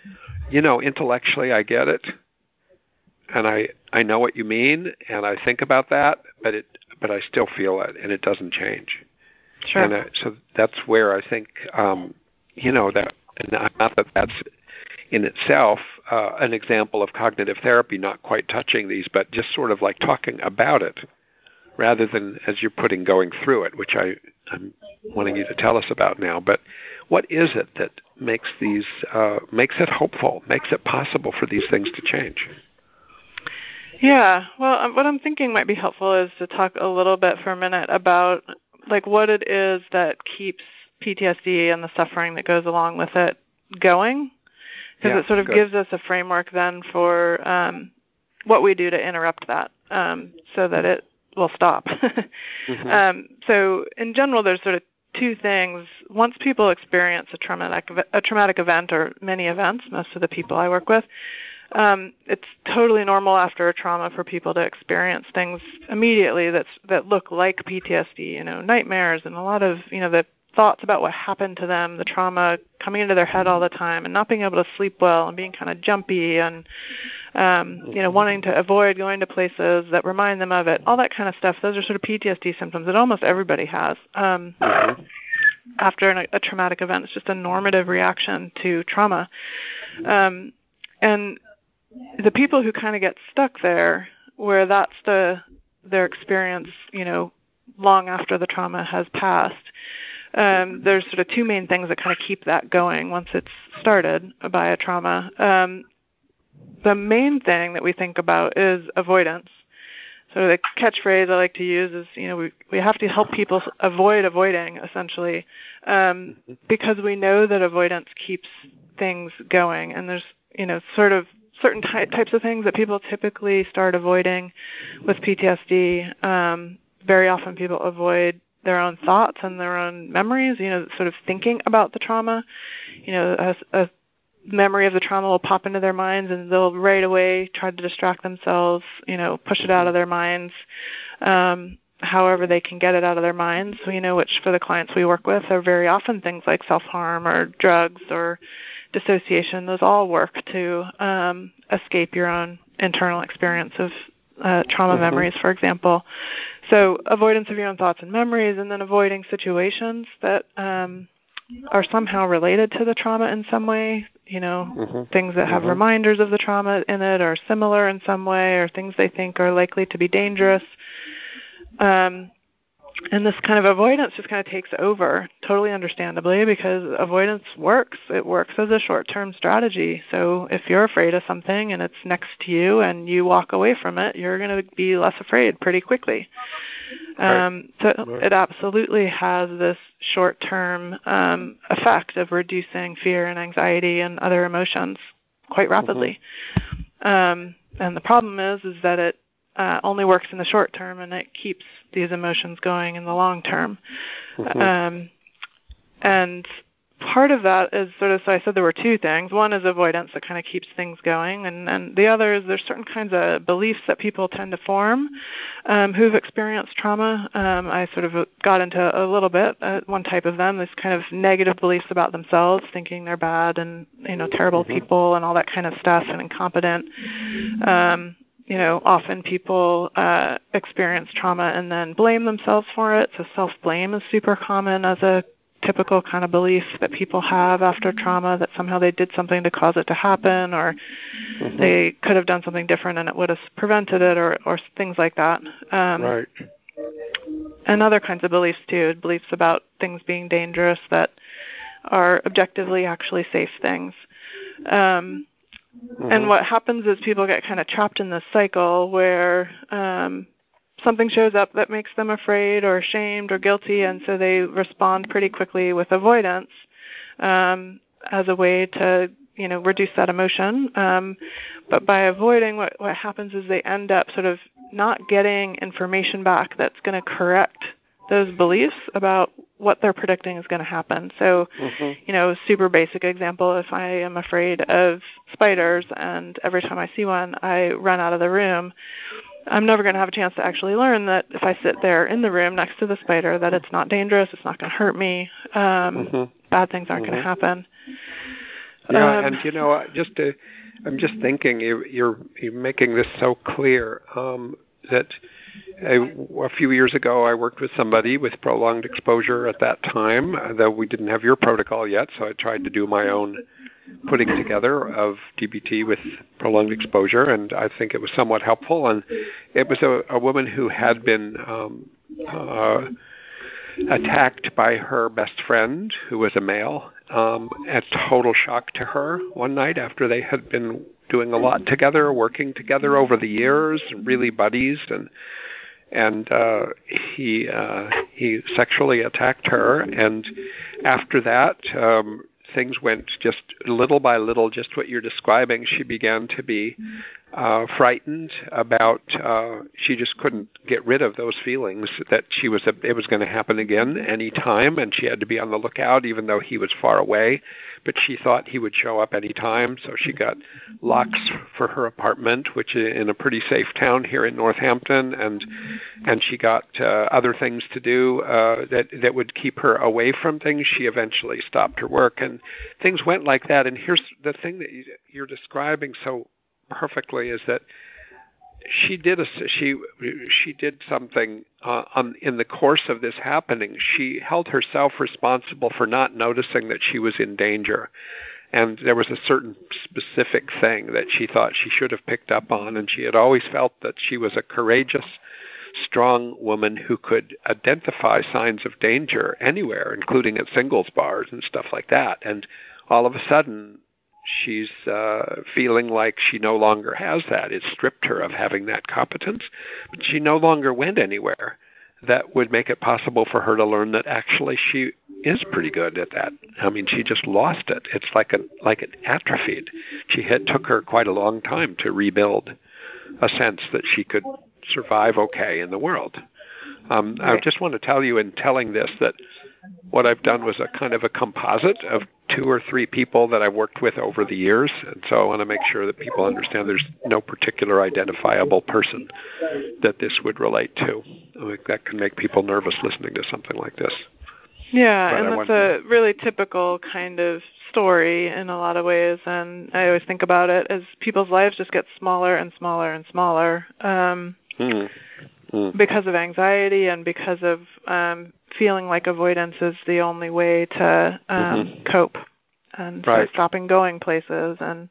you know, intellectually I get it, and I I know what you mean, and I think about that, but it but I still feel it, and it doesn't change. Sure. And uh, so that's where I think, um, you know, that and not that that's in itself uh, an example of cognitive therapy, not quite touching these, but just sort of like talking about it, rather than as you're putting going through it, which I I'm wanting you to tell us about now. But what is it that makes these uh, makes it hopeful, makes it possible for these things to change? Yeah, well, um, what I'm thinking might be helpful is to talk a little bit for a minute about like what it is that keeps PTSD and the suffering that goes along with it going, because yeah, it sort of good. gives us a framework then for um, what we do to interrupt that, um, so that it will stop. (laughs) mm-hmm. um, so in general, there's sort of two things. Once people experience a traumatic a traumatic event or many events, most of the people I work with, um, it's totally normal after a trauma for people to experience things immediately that's that look like PTSD. You know, nightmares and a lot of you know the thoughts about what happened to them, the trauma coming into their head all the time, and not being able to sleep well, and being kind of jumpy, and um, you know, wanting to avoid going to places that remind them of it. All that kind of stuff. Those are sort of PTSD symptoms that almost everybody has. Um, after an, a traumatic event, it's just a normative reaction to trauma. Um, and the people who kind of get stuck there, where that's the their experience, you know, long after the trauma has passed, um, there's sort of two main things that kind of keep that going once it's started by a trauma. Um, the main thing that we think about is avoidance. So the catchphrase I like to use is, you know, we we have to help people avoid avoiding essentially, um, because we know that avoidance keeps things going, and there's you know sort of certain ty- types of things that people typically start avoiding with PTSD. Um, very often people avoid their own thoughts and their own memories, you know, sort of thinking about the trauma. You know, a, a memory of the trauma will pop into their minds and they'll right away try to distract themselves, you know, push it out of their minds. Um, however they can get it out of their minds, you know, which for the clients we work with are very often things like self-harm or drugs or dissociation. Those all work to um, escape your own internal experience of uh, trauma mm-hmm. memories, for example. So avoidance of your own thoughts and memories, and then avoiding situations that um, are somehow related to the trauma in some way. You know, mm-hmm. things that have mm-hmm. reminders of the trauma in it, or similar in some way, or things they think are likely to be dangerous. Um, and this kind of avoidance just kind of takes over, totally understandably, because avoidance works. It works as a short term strategy. So if you're afraid of something and it's next to you and you walk away from it, you're going to be less afraid pretty quickly. Right. Um, so right. it absolutely has this short term um, effect of reducing fear and anxiety and other emotions quite rapidly. Mm-hmm. Um, and the problem is, is that it uh, only works in the short term and it keeps these emotions going in the long term. Mm-hmm. Um, and part of that is sort of so I said there were two things. One is avoidance that kind of keeps things going, and and the other is there's certain kinds of beliefs that people tend to form um, who've experienced trauma. Um, I sort of got into a little bit uh, one type of them, this kind of negative beliefs about themselves, thinking they're bad and you know terrible mm-hmm. people and all that kind of stuff and incompetent. Um, you know, often people uh, experience trauma and then blame themselves for it. So self blame is super common as a typical kind of belief that people have after trauma that somehow they did something to cause it to happen or mm-hmm. they could have done something different and it would have prevented it or, or things like that. Um, right. And other kinds of beliefs too, beliefs about things being dangerous that are objectively actually safe things. Um, Mm-hmm. And what happens is people get kind of trapped in this cycle where um, something shows up that makes them afraid or ashamed or guilty, and so they respond pretty quickly with avoidance um, as a way to you know reduce that emotion. Um, but by avoiding, what what happens is they end up sort of not getting information back that's going to correct those beliefs about what they're predicting is going to happen. So, mm-hmm. you know, super basic example, if I am afraid of spiders and every time I see one, I run out of the room, I'm never going to have a chance to actually learn that if I sit there in the room next to the spider, that it's not dangerous, it's not going to hurt me, um, mm-hmm. bad things aren't mm-hmm. going to happen. Yeah, um, and you know, just to, I'm just thinking you, you're you're making this so clear um, that a, a few years ago, I worked with somebody with prolonged exposure at that time, uh, though we didn't have your protocol yet, so I tried to do my own putting together of DBT with prolonged exposure, and I think it was somewhat helpful. And it was a, a woman who had been um, uh, attacked by her best friend, who was a male, um, a total shock to her one night after they had been doing a lot together, working together over the years, really buddies, and and uh, he uh, he sexually attacked her. And after that, um, things went just little by little, just what you're describing. She began to be uh, frightened about. Uh, she just couldn't get rid of those feelings that she was. It was going to happen again any time, and she had to be on the lookout, even though he was far away. But she thought he would show up any time, so she got locks for her apartment, which is in a pretty safe town here in Northampton, and and she got uh, other things to do uh, that that would keep her away from things. She eventually stopped her work, and things went like that. And here's the thing that you're describing so perfectly is that she did a she she did something uh, on in the course of this happening. She held herself responsible for not noticing that she was in danger, and there was a certain specific thing that she thought she should have picked up on, and she had always felt that she was a courageous, strong woman who could identify signs of danger anywhere, including at singles bars and stuff like that. And all of a sudden, she's uh, feeling like she no longer has that. It stripped her of having that competence, but she no longer went anywhere that would make it possible for her to learn that actually she is pretty good at that. I mean, she just lost it. It's like a like it atrophied. She had took her quite a long time to rebuild a sense that she could survive okay in the world. Um, I just want to tell you in telling this that what I've done was a kind of a composite of two or three people that I've worked with over the years, and so I want to make sure that people understand there's no particular identifiable person that this would relate to. I think that can make people nervous listening to something like this. Yeah, but and that's a really typical kind of story in a lot of ways. And I always think about it as people's lives just get smaller and smaller and smaller um, mm. Mm. because of anxiety and because of um, feeling like avoidance is the only way to um, mm-hmm. cope and right. stopping going places and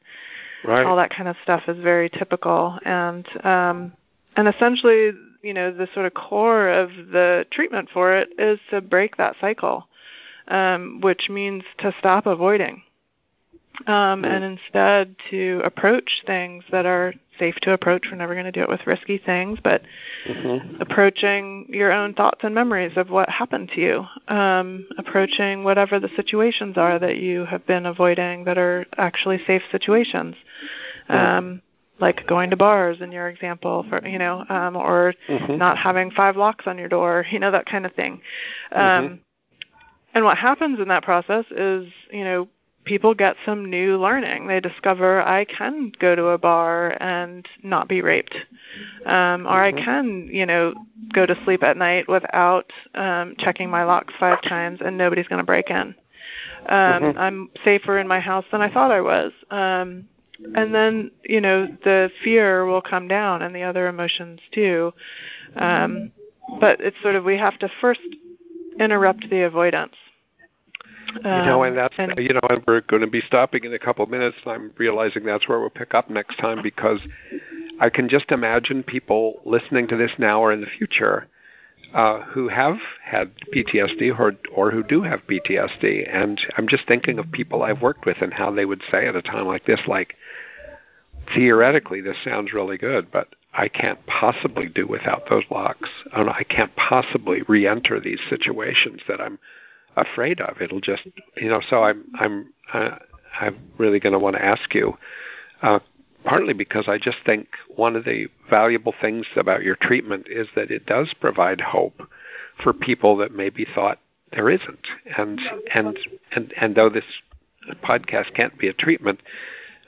right. all that kind of stuff is very typical and um, and essentially you know, the sort of core of the treatment for it is to break that cycle, um, which means to stop avoiding. Um, and instead to approach things that are safe to approach. We're never going to do it with risky things, but mm-hmm. approaching your own thoughts and memories of what happened to you, um, approaching whatever the situations are that you have been avoiding that are actually safe situations. Um, like going to bars in your example for you know um or mm-hmm. not having five locks on your door (laughs) you know that kind of thing um mm-hmm. and what happens in that process is you know people get some new learning. They discover i can go to a bar and not be raped. Um or mm-hmm. i can you know go to sleep at night without um checking my locks five times and nobody's going to break in. Um mm-hmm. i'm safer in my house than i thought i was. Um and then you know the fear will come down and the other emotions too. Um, but it's sort of we have to first interrupt the avoidance you know, and um, that's and, you know, and we're going to be stopping in a couple of minutes. And I'm realizing that's where we'll pick up next time because I can just imagine people listening to this now or in the future uh, who have had PTSD or or who do have PTSD, and I'm just thinking of people I've worked with and how they would say at a time like this, like theoretically this sounds really good, but I can't possibly do without those locks. And I can't possibly re-enter these situations that I'm afraid of. It'll just, you know. So I'm, I'm, uh, I'm really going to want to ask you, uh, partly because I just think one of the valuable things about your treatment is that it does provide hope for people that maybe thought there isn't. And and and and though this podcast can't be a treatment,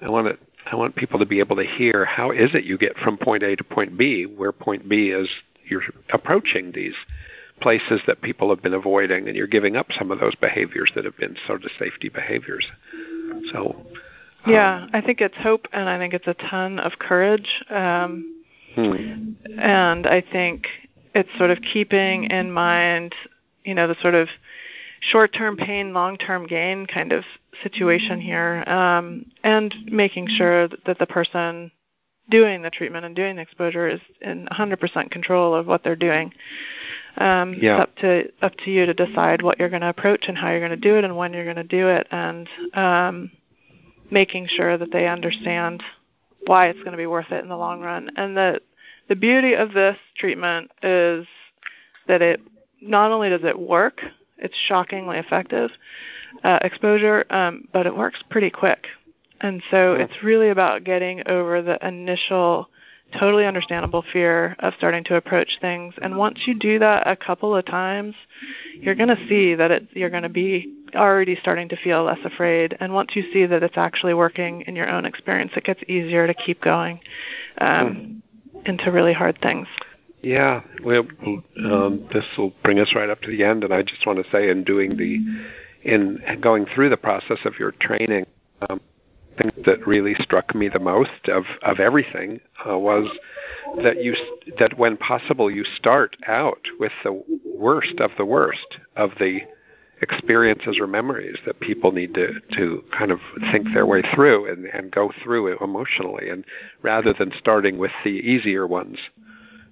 I want to I want people to be able to hear how is it you get from point A to point B, where point B is you're approaching these places that people have been avoiding and you're giving up some of those behaviors that have been sort of safety behaviors. So yeah, um, I think it's hope and I think it's a ton of courage. Um, hmm. And I think it's sort of keeping in mind, you know, the sort of short-term pain, long-term gain kind of situation here, um, and making sure that the person doing the treatment and doing the exposure is in 100% control of what they're doing. Um, yeah. It's up to up to you to decide what you're going to approach and how you're going to do it and when you're going to do it, and um, making sure that they understand why it's going to be worth it in the long run. And that the beauty of this treatment is that it not only does it work, it's shockingly effective uh, exposure, um, but it works pretty quick. And so it's really about getting over the initial totally understandable fear of starting to approach things. And once you do that a couple of times, you're going to see that it, you're going to be already starting to feel less afraid. And once you see that it's actually working in your own experience, it gets easier to keep going um, mm. into really hard things. Yeah, well, um, this will bring us right up to the end, and I just want to say, in doing the, in going through the process of your training, um, thing that really struck me the most of of everything uh, was that you that when possible you start out with the worst of the worst of the experiences or memories that people need to to kind of think their way through and and go through it emotionally and rather than starting with the easier ones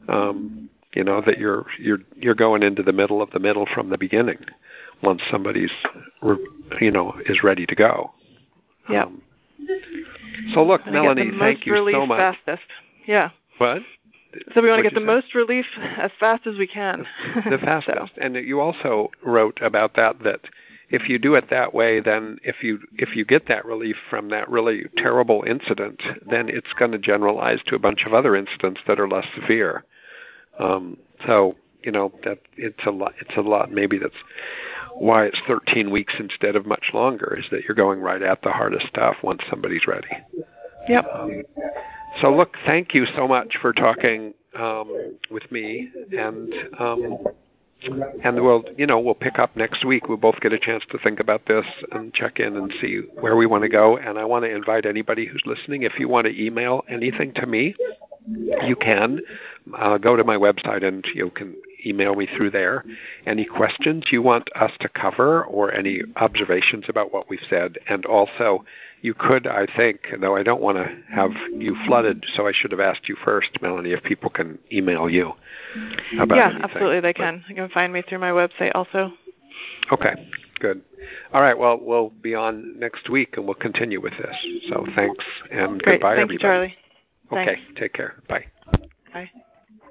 um you know that you're you're you're going into the middle of the middle from the beginning once somebody's you know is ready to go. Yeah. Um, so look, Melanie, thank you so much. Fastest. Yeah. What? So we want to get the say? most relief as fast as we can. The (laughs) fastest. so. And you also wrote about that that if you do it that way, then if you if you get that relief from that really terrible incident, then it's going to generalize to a bunch of other incidents that are less severe. Um, so you know that it's a lot. It's a lot. Maybe that's why it's 13 weeks instead of much longer is that you're going right at the hardest stuff once somebody's ready. Yep. Um, so look, thank you so much for talking um, with me, and um, and we'll you know we'll pick up next week. We'll both get a chance to think about this and check in and see where we want to go. And I want to invite anybody who's listening, if you want to email anything to me, you can uh, go to my website and you can email me through there any questions you want us to cover or any observations about what we've said. And also, you could, I think, though I don't want to have you flooded, so I should have asked you first, Melanie, if people can email you about Yeah, anything. absolutely, they can. You can find me through my website also. Okay, good. All right, well, we'll be on next week and we'll continue with this. So thanks and Great. goodbye, Thank you, everybody. Charlie. Okay, Thanks. take care. Bye. Bye.